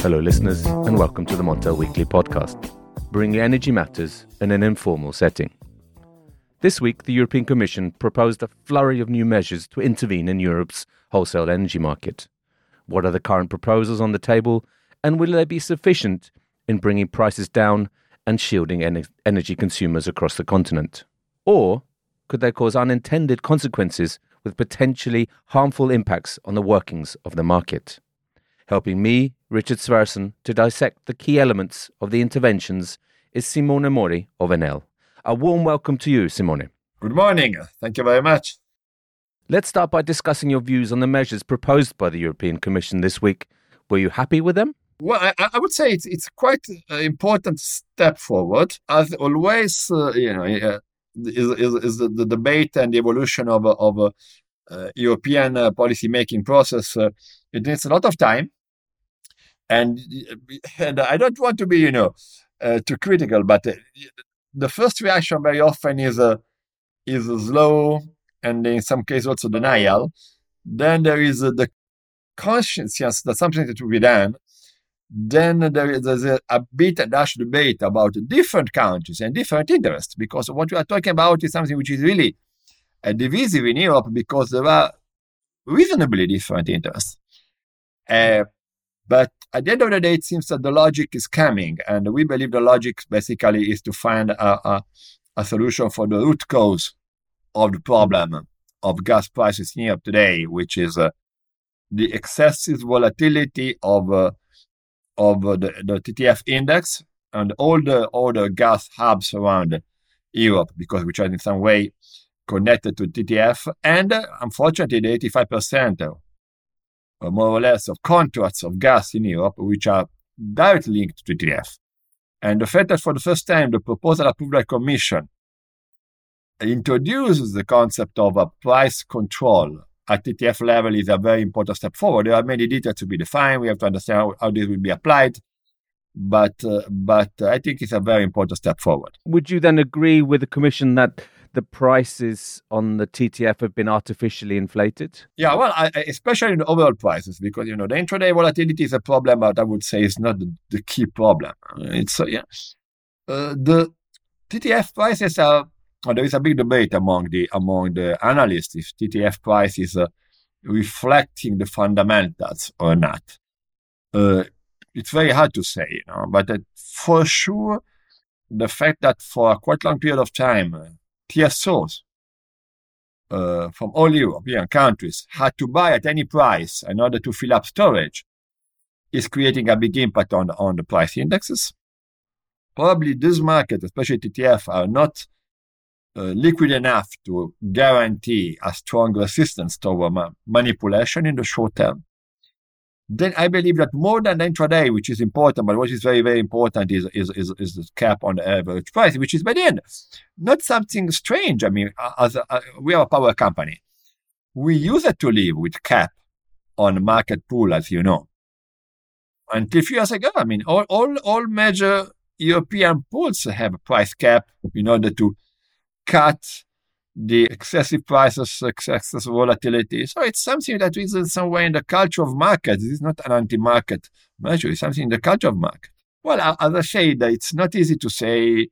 Hello, listeners, and welcome to the Montel Weekly Podcast, bringing energy matters in an informal setting. This week, the European Commission proposed a flurry of new measures to intervene in Europe's wholesale energy market. What are the current proposals on the table, and will they be sufficient in bringing prices down and shielding en- energy consumers across the continent? Or could they cause unintended consequences with potentially harmful impacts on the workings of the market? Helping me, Richard Sverrisson, to dissect the key elements of the interventions is Simone Mori of Enel. A warm welcome to you, Simone. Good morning. Thank you very much. Let's start by discussing your views on the measures proposed by the European Commission this week. Were you happy with them? Well, I, I would say it's, it's quite an important step forward. As always, uh, you know, uh, is, is, is the, the, debate and the evolution of, of uh, uh, European uh, policy making process. Uh, it needs a lot of time, and and I don't want to be, you know, too critical, but the first reaction very often is a, is slow and in some cases also denial. Then there is the consciousness that something that will be done then there is a, a bit dash debate about different countries and different interests because what we are talking about is something which is really uh, divisive in Europe because there are reasonably different interests. Uh, but at the end of the day, it seems that the logic is coming, and we believe the logic basically is to find a, a, a solution for the root cause of the problem of gas prices in Europe today, which is uh, the excessive volatility of uh, of the, the TTF index and all the the gas hubs around Europe because which are in some way connected to TTF and unfortunately the 85% or more or less of contracts of gas in Europe which are directly linked to TTF. And the fact that for the first time the proposal approved by Commission introduces the concept of a price control at TTF level is a very important step forward. There are many details to be defined. We have to understand how, how this will be applied. But uh, but I think it's a very important step forward. Would you then agree with the Commission that the prices on the TTF have been artificially inflated? Yeah, well, I, especially in the overall prices, because you know the intraday volatility is a problem, but I would say it's not the, the key problem. It's uh, yeah, uh, the TTF prices are there is a big debate among the among the analysts if TTF price is uh, reflecting the fundamentals or not. Uh, it's very hard to say, you know, but uh, for sure, the fact that for a quite long period of time, uh, TSOs uh, from all European countries had to buy at any price in order to fill up storage is creating a big impact on, on the price indexes. Probably this market, especially TTF, are not Uh, liquid enough to guarantee a strong resistance to ma- um, manipulation in the short term, then I believe that more than intraday, which is important, but what is very, very important is, is, is, is the cap on the average price, which is end not something strange. I mean, as a, we are a power company. We used to live with cap on market pool, as you know. Until a few years ago, I mean, all, all, all major European pools have a price cap in order to cut the excessive prices, excessive volatility. So it's something that is in some way in the culture of market. It is not an anti-market measure. It's something in the culture of market. Well, as I said, it's not easy to say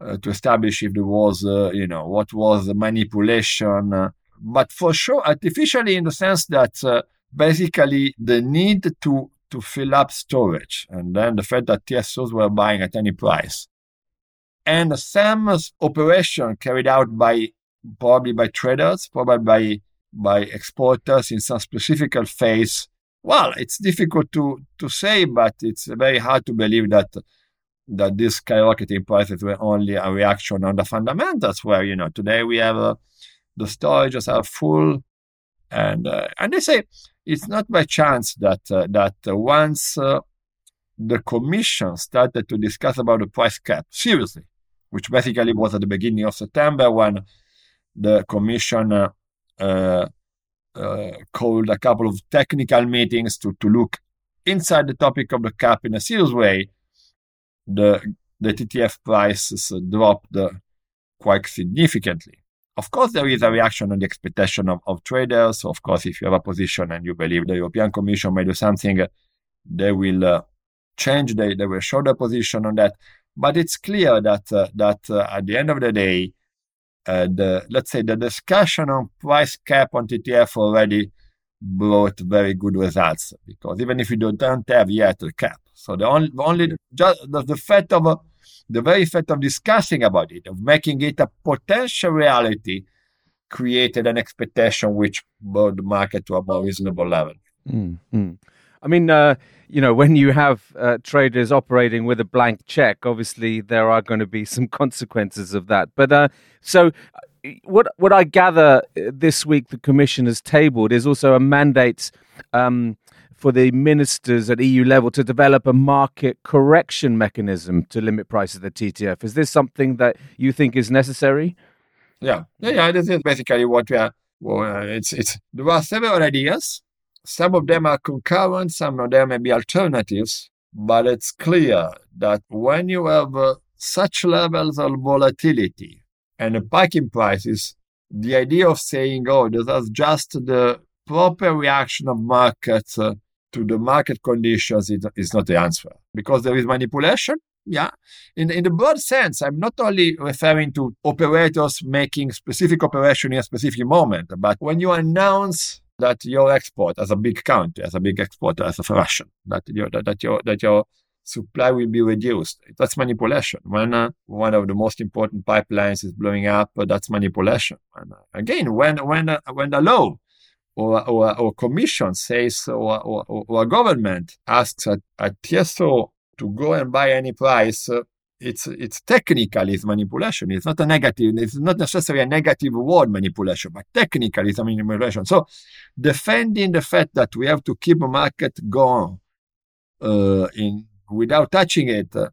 uh, to establish if there was, uh, you know, what was the manipulation, uh, but for sure, artificially in the sense that uh, basically the need to to fill up storage, and then the fact that TSOs were buying at any price and some operation carried out by probably by traders, probably by by exporters in some specific phase. Well, it's difficult to to say, but it's very hard to believe that that these skyrocketing prices were only a reaction on the fundamentals. Where you know today we have uh, the storages are full, and uh, and they say it's not by chance that uh, that once uh, the commission started to discuss about the price cap seriously which basically was at the beginning of September when the commission uh, uh, uh, called a couple of technical meetings to, to look inside the topic of the cap in a serious way. The, the TTF prices dropped quite significantly. of course, there is a reaction on the expectation of, of traders. Of course, if you have a position and you believe the European Commission may do something, they will uh, change, they, they will show their position on that. But it's clear that uh, that uh, at the end of the day, uh, the let's say the discussion on price cap on TTF already brought very good results because even if you don't, have yet a cap, so the only, only just the, the fact of uh, the very fact of discussing about it, of making it a potential reality, created an expectation which brought the market to a more reasonable level. Mm-hmm. I mean, uh, you know, when you have uh, traders operating with a blank check, obviously there are going to be some consequences of that. But uh, so, uh, what what I gather uh, this week the Commission has tabled is also a mandate um, for the ministers at EU level to develop a market correction mechanism to limit prices at the TTF. Is this something that you think is necessary? Yeah, yeah, yeah. This is basically what we are. Well, it's it's there are several ideas some of them are concurrent, some of them may be alternatives, but it's clear that when you have uh, such levels of volatility and spiking prices, the idea of saying, oh, this is just the proper reaction of markets uh, to the market conditions is, is not the answer because there is manipulation. Yeah. In, in the broad sense, I'm not only referring to operators making specific operation in a specific moment, but when you announce that your export as a big country, as a big exporter, as a Russian, that your that, your that your supply will be reduced. That's manipulation. When uh, one of the most important pipelines is blowing up, uh, that's manipulation. And uh, again, when when uh, when the law or or, or commission says or, or, or government asks a, a TSO to go and buy any price uh, it's it's technical is manipulation. It's not a negative. It's not necessarily a negative word manipulation, but technical is a manipulation. So defending the fact that we have to keep a market going uh, in without touching it, uh,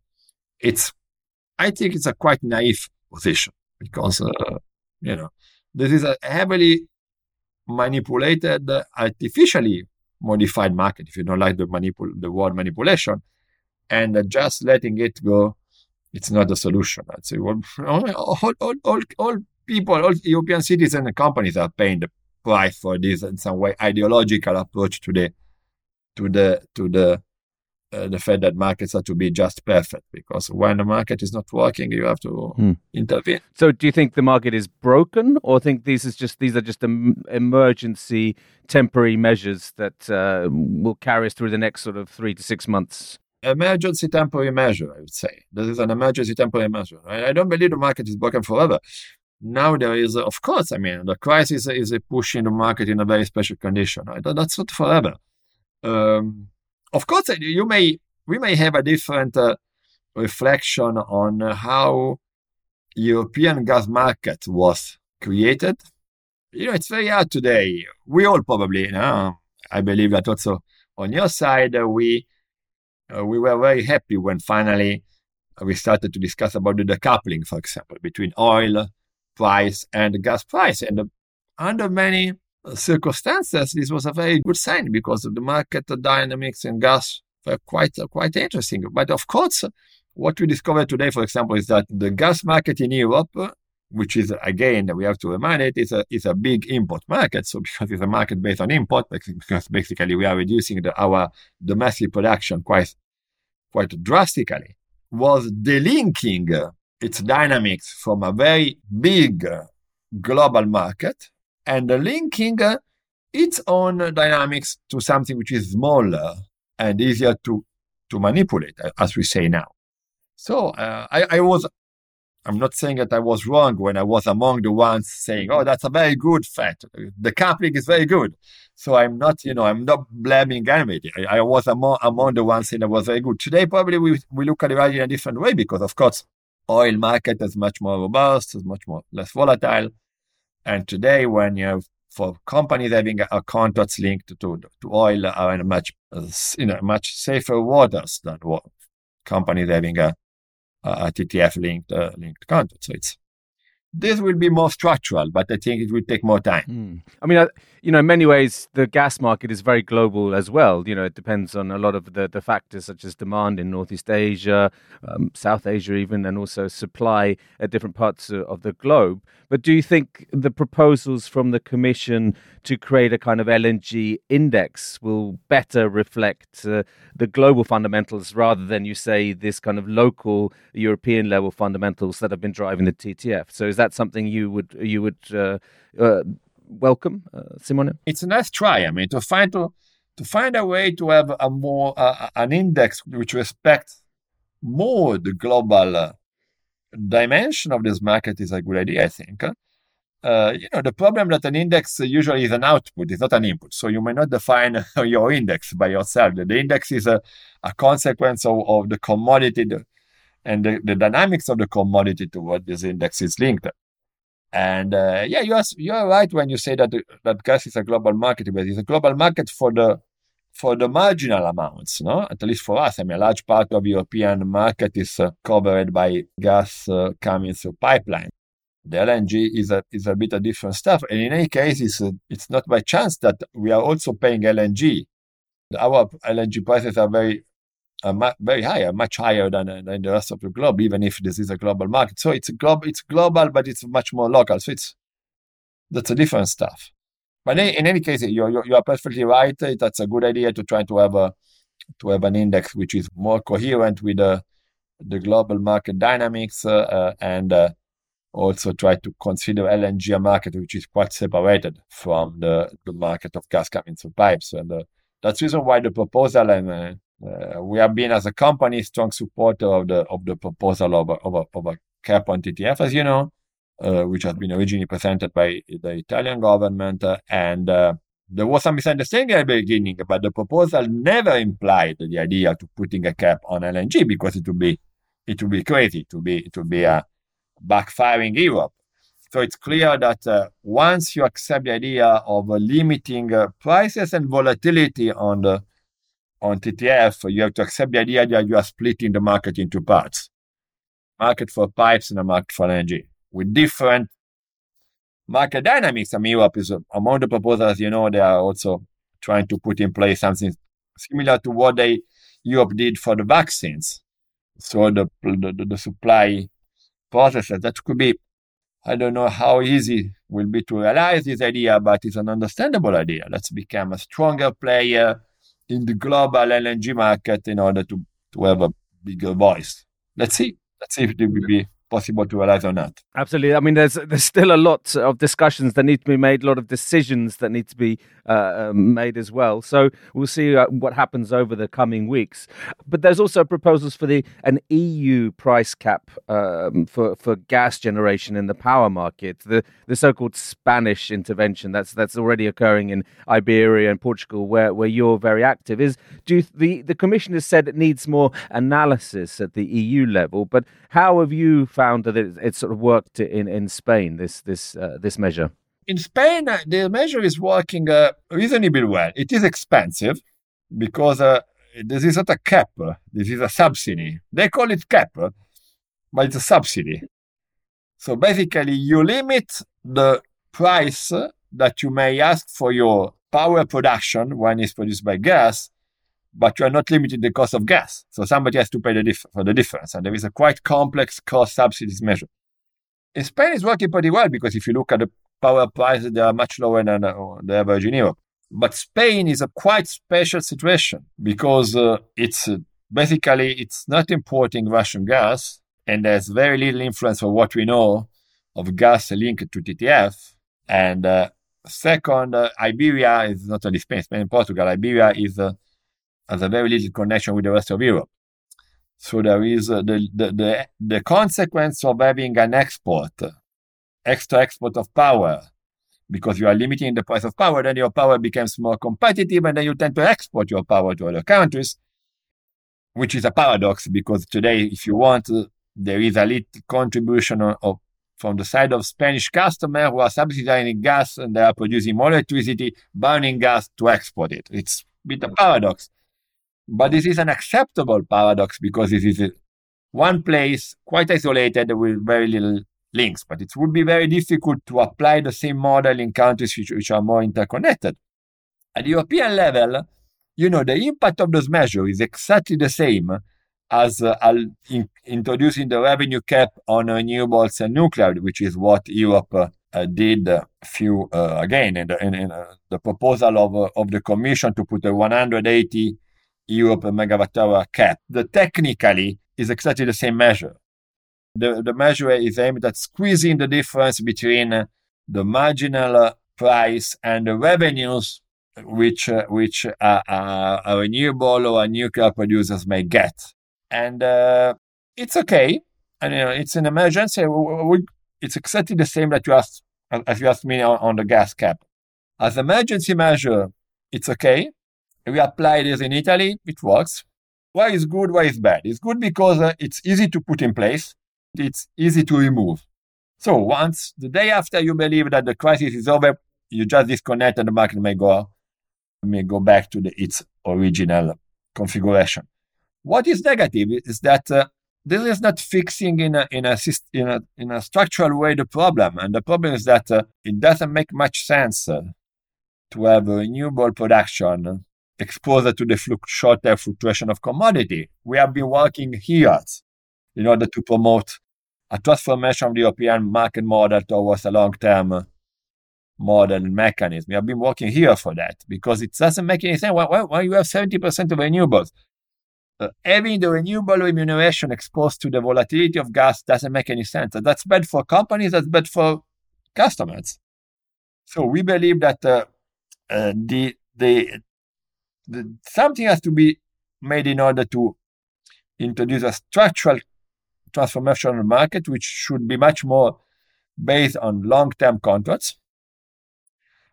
it's I think it's a quite naive position because uh, you know this is a heavily manipulated, artificially modified market. If you don't like the manipul the word manipulation, and just letting it go it's not a solution. I'd say well, all, all, all, all people, all European citizens and companies are paying the price for this in some way ideological approach to the to the to the uh, the fact that markets are to be just perfect because when the market is not working, you have to hmm. intervene. So, do you think the market is broken, or think these is just these are just em- emergency temporary measures that uh, will carry us through the next sort of three to six months? Emergency temporary measure, I would say. This is an emergency temporary measure. I, I don't believe the market is broken forever. Now there is, of course, I mean, the crisis is pushing the market in a very special condition. Right? That's not forever. Um, of course, you may we may have a different uh, reflection on how European gas market was created. You know, it's very hard today. We all probably, you know, I believe that also on your side, uh, we uh, we were very happy when finally we started to discuss about the decoupling, for example, between oil price and gas price. And uh, under many circumstances, this was a very good sign because the market dynamics in gas were quite uh, quite interesting. But of course, what we discovered today, for example, is that the gas market in Europe, which is again we have to remind it, is a is a big import market. So because it's a market based on import, because basically we are reducing the, our domestic production quite quite drastically, was delinking its dynamics from a very big global market and linking its own dynamics to something which is smaller and easier to, to manipulate, as we say now. So uh, I, I was I'm not saying that I was wrong when I was among the ones saying, "Oh, that's a very good fact. The coupling is very good." So I'm not, you know, I'm not blaming anybody. I, I was among, among the ones saying that was very good. Today, probably we we look at it in a different way because, of course, oil market is much more robust, is much more less volatile, and today when you have for companies having a, a contracts linked to to oil are in a much you know much safer waters than what companies having a a TTF linked uh, linked contract. So it's this will be more structural, but I think it will take more time. Mm. I mean, you know, in many ways, the gas market is very global as well. You know, it depends on a lot of the, the factors such as demand in Northeast Asia, um, South Asia, even, and also supply at different parts of the globe. But do you think the proposals from the Commission to create a kind of LNG index will better reflect uh, the global fundamentals rather than, you say, this kind of local European level fundamentals that have been driving the TTF? So is that something you would you would uh, uh, welcome, uh, Simone? It's a nice try. I mean, to find to, to find a way to have a more an index which respects more the global dimension of this market is a good idea. I think. Uh, you know, the problem that an index usually is an output, it's not an input. So you may not define your index by yourself. The index is a, a consequence of, of the commodity, the, and the, the dynamics of the commodity to what this index is linked. And uh, yeah, you are you are right when you say that that gas is a global market, but it's a global market for the for the marginal amounts, no? At least for us, I mean, a large part of European market is uh, covered by gas uh, coming through pipeline. The LNG is a is a bit of different stuff, and in any case, it's uh, it's not by chance that we are also paying LNG. Our LNG prices are very uh, very high, uh, much higher than, uh, than the rest of the globe, even if this is a global market. So it's a globe, it's global, but it's much more local. So it's that's a different stuff. But in, any case, you you are perfectly right. That's a good idea to try to have a to have an index which is more coherent with the the global market dynamics uh, uh, and uh, also try to consider LNG a market which is quite separated from the, the market of gas coming through pipes. And that's the reason why the proposal and uh, we have been as a company strong supporter of the of the proposal of a, of a, of a cap on TTF, as you know, uh, which has been originally presented by the Italian government, uh, and uh, there was some misunderstanding at the beginning, but the proposal never implied the idea to putting a cap on LNG because it would be it would be crazy to be to be uh, backfiring Europe. So it's clear that uh, once you accept the idea of limiting prices and volatility on the on TTF, you have to accept the idea that you are splitting the market into parts. Market for pipes and a market for LNG with different market dynamics. I mean, Europe is among the proposals, you know, they are also trying to put in place something similar to what they Europe did for the vaccines. So the, the, the supply processes that could be, I don't know how easy will be to realize this idea, but it's an understandable idea. Let's become a stronger player in the global LNG market in order to, to have a bigger voice. Let's see. Let's see if it will be possible to realize or not. Absolutely. I mean, there's there's still a lot of discussions that need to be made, a lot of decisions that need to be uh, um, made as well. So we'll see uh, what happens over the coming weeks. But there's also proposals for the an EU price cap um, for for gas generation in the power market, the the so-called Spanish intervention that's that's already occurring in Iberia and Portugal, where where you're very active. Is do the the Commission has said it needs more analysis at the EU level, but how have you that it, it sort of worked in, in Spain, this, this, uh, this measure? In Spain, uh, the measure is working uh, reasonably well. It is expensive because uh, this is not a cap, this is a subsidy. They call it cap, but it's a subsidy. So basically, you limit the price that you may ask for your power production when it's produced by gas but you are not limiting the cost of gas. So somebody has to pay the diff- for the difference. And there is a quite complex cost subsidies measure. In Spain, it's working pretty well because if you look at the power prices, they are much lower than uh, the average in Europe. But Spain is a quite special situation because uh, it's uh, basically it's not importing Russian gas, and there's very little influence for what we know of gas linked to TTF. And uh, second, uh, Iberia is not only Spain, Spain and Portugal. Iberia is uh, has a very little connection with the rest of Europe. So there is uh, the, the, the, the consequence of having an export, extra export of power, because you are limiting the price of power, then your power becomes more competitive and then you tend to export your power to other countries, which is a paradox because today, if you want, uh, there is a little contribution of, from the side of Spanish customers who are subsidizing gas and they are producing more electricity, burning gas to export it. It's a bit of a paradox. But this is an acceptable paradox because this is one place quite isolated with very little links, but it would be very difficult to apply the same model in countries which, which are more interconnected. At the European level, you know, the impact of those measures is exactly the same as uh, in, introducing the revenue cap on renewables and nuclear, which is what Europe uh, uh, did a few uh, again in, uh, the proposal of, uh, of the Commission to put a 180 euro per megawatt hour cap. The technically is exactly the same measure. The, the measure is aimed at squeezing the difference between uh, the marginal price and the revenues which uh, which uh, a renewable or a nuclear producers may get and uh, it's okay. And you know, it's an emergency. It's exactly the same that you asked as you asked me on, on the gas cap. As emergency measure, it's okay. We apply this in Italy, it works. Why is good? Why is bad? It's good because uh, it's easy to put in place. It's easy to remove. So once the day after you believe that the crisis is over, you just disconnect and the market may go may go back to the, its original configuration. What is negative is that uh, this is not fixing in a, in a, in a, in a structural way the problem. And the problem is that uh, it doesn't make much sense uh, to have a renewable production exposed to the short-term fluctuation of commodity. We have been working here in order to promote a transformation of the European market model towards a long-term model and mechanism. We have been working here for that because it doesn't make any sense. Why, why, why you have 70% of renewables? uh, having the renewable remuneration exposed to the volatility of gas doesn't make any sense. That's bad for companies, that's bad for customers. So we believe that uh, uh, the, the, the, something has to be made in order to introduce a structural transformation on the market, which should be much more based on long-term contracts.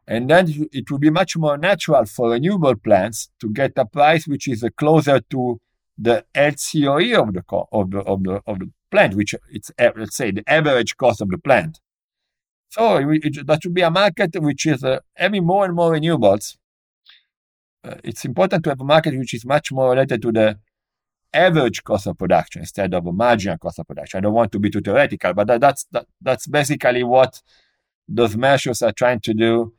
And then it will be much more natural for renewable plants to get a price which is closer to the LCOE of the of the of the of the plant, which it's let's say the average cost of the plant. So it, it, that should be a market which is uh, having more and more renewables. Uh, it's important to have a market which is much more related to the average cost of production instead of a marginal cost of production. I don't want to be too theoretical, but that, that's that, that's basically what those measures are trying to do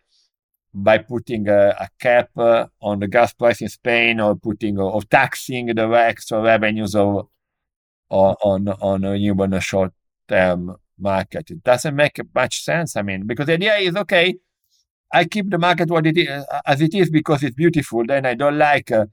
by putting a, a cap uh, on the gas price in Spain or putting or, taxing the extra revenues of on on renewable a short term market. It doesn't make much sense. I mean, because the idea is okay, I keep the market what it is uh, as it is because it's beautiful. Then I don't like uh,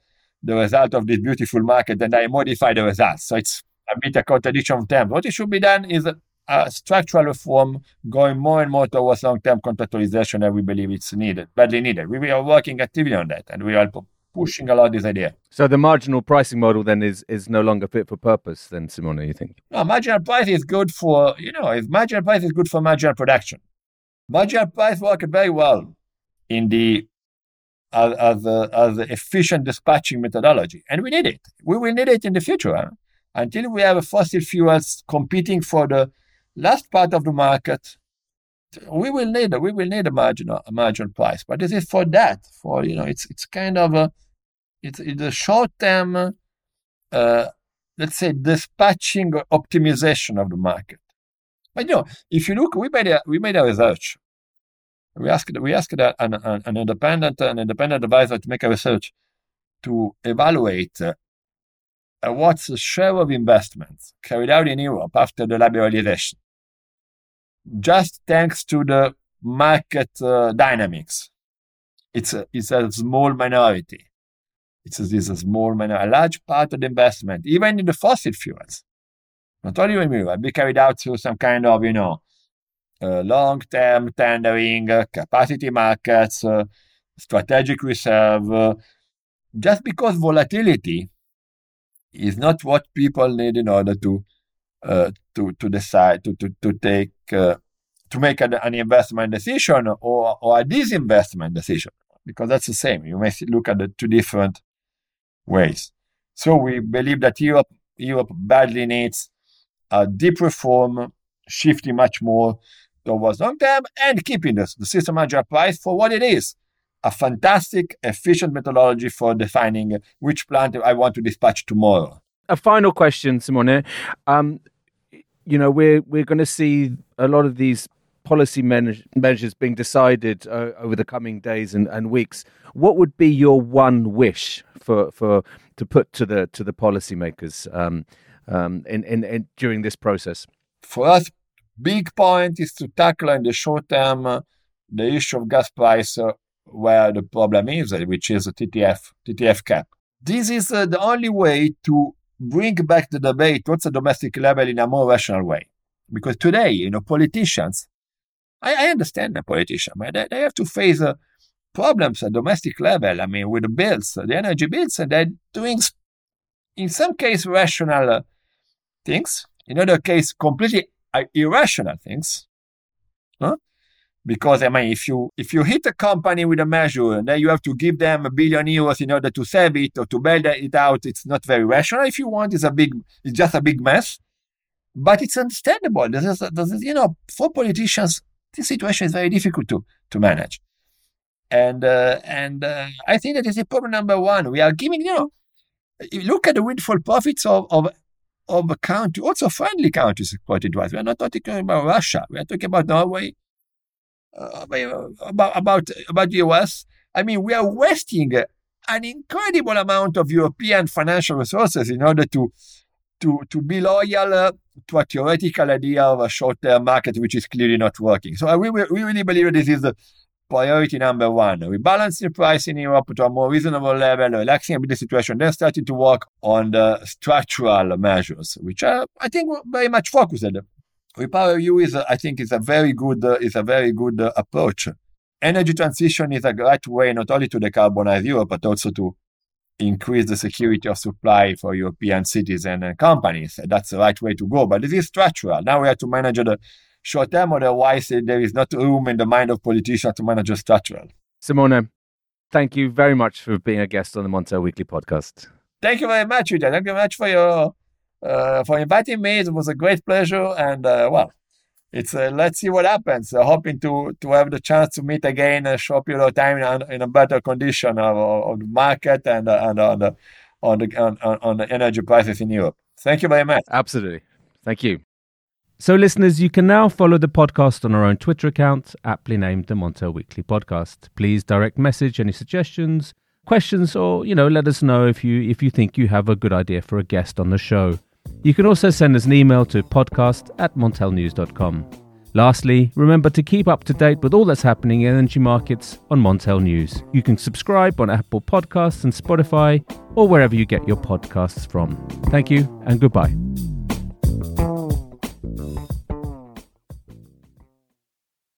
the result of this beautiful market, and I modify the results. So it's a bit a contradiction of terms. What it should be done is a structural reform going more and more towards long-term contractualization and we believe it's needed, badly needed. We are working actively on that and we are pushing a lot this idea. So the marginal pricing model then is, is no longer fit for purpose then, Simona, you think? No, marginal price is good for, you know, if marginal price is good for marginal production. Marginal price worked very well in the as, as, a, as a efficient dispatching methodology. And we need it. We will need it in the future. Huh? Until we have fossil fuels competing for the last part of the market, we will need we will need a marginal a marginal price. But this is for that for you know it's it's kind of a it's, it's a short term uh, let's say dispatching optimization of the market. But you know if you look we made a we made a research. We asked we asked an, an, an independent an independent advisor to make a research to evaluate uh, what's the share of investments carried out in Europe after the liberalization just thanks to the market uh, dynamics. It's a, it's a small minority. It's a, it's a small minority. A large part of the investment, even in the fossil fuels, not only renewable, be carried out through some kind of, you know, uh, long-term tendering, uh, capacity markets, uh, strategic reserve. Uh, just because volatility is not what people need in order to uh, to to decide to to to take uh, to make an, an, investment decision or or a disinvestment decision because that's the same. You may look at the two different ways. So we believe that Europe Europe badly needs a deep reform, shifting much more towards long term and keeping this, the system marginal price for what it is a fantastic, efficient methodology for defining which plant I want to dispatch tomorrow. A final question, Simone. Um, you know, we're we're going to see a lot of these policy measures being decided uh, over the coming days and, and weeks. What would be your one wish for for to put to the to the policymakers um, um, in, in, in during this process? For us, big point is to tackle in the short term uh, the issue of gas price uh, where the problem is, uh, which is the TTF TTF cap. This is uh, the only way to bring back the debate towards the domestic level in a more rational way. Because today, you know, politicians, I, I understand the politician, but they, they have to face uh, problems at domestic level. I mean, with the bills, the energy bills, and they're doing, in some case, rational uh, things. In other case, completely uh, irrational things. Huh? Because I mean, if you if you hit a company with a measure and then you have to give them a billion euros in order to save it or to bail it out, it's not very rational. If you want, it's a big, it's just a big mess. But it's understandable. This is, this is you know, for politicians, this situation is very difficult to to manage. And uh, and uh, I think that is the problem number one. We are giving, you know, look at the windfall profits of, of of a country, also friendly countries, what it was. We are not talking about Russia. We are talking about Norway, uh, about about about the US. I mean, we are wasting an incredible amount of European financial resources in order to to to be loyal uh, to a theoretical idea of a short-term market, which is clearly not working. So we, we really believe this is the priority number one. We balance the price in Europe to a more reasonable level, relaxing a bit the situation, then starting to work on the structural measures, which are, I think, very much focused. REPowerEU is, I think, is a very good, uh, is a very good uh, approach. Energy transition is a great way not only to decarbonize Europe, but also to increase the security of supply for European citizens and companies. That's the right way to go. But this is structural. Now we have to manage the short term, otherwise there is not room in the mind of politicians to manage the structural. Simone, thank you very much for being a guest on the Montel Weekly podcast. Thank you very much, Julia. Thank you very much for your uh, for inviting me. It was a great pleasure, and uh, well, it's uh, let's see what happens. Uh, hoping to to have the chance to meet again a short period of time in, in a better condition of, of the market and uh, and on the on the on, on the energy prices in Europe. Thank you very much. Absolutely. Thank you. So, listeners, you can now follow the podcast on our own Twitter account, aptly named the Montel Weekly Podcast. Please direct message any suggestions, questions, or you know, let us know if you if you think you have a good idea for a guest on the show. You can also send us an email to podcast at montelnews.com. Lastly, remember to keep up to date with all that's happening in energy markets on Montel News. You can subscribe on Apple Podcasts and Spotify or wherever you get your podcasts from. Thank you and goodbye.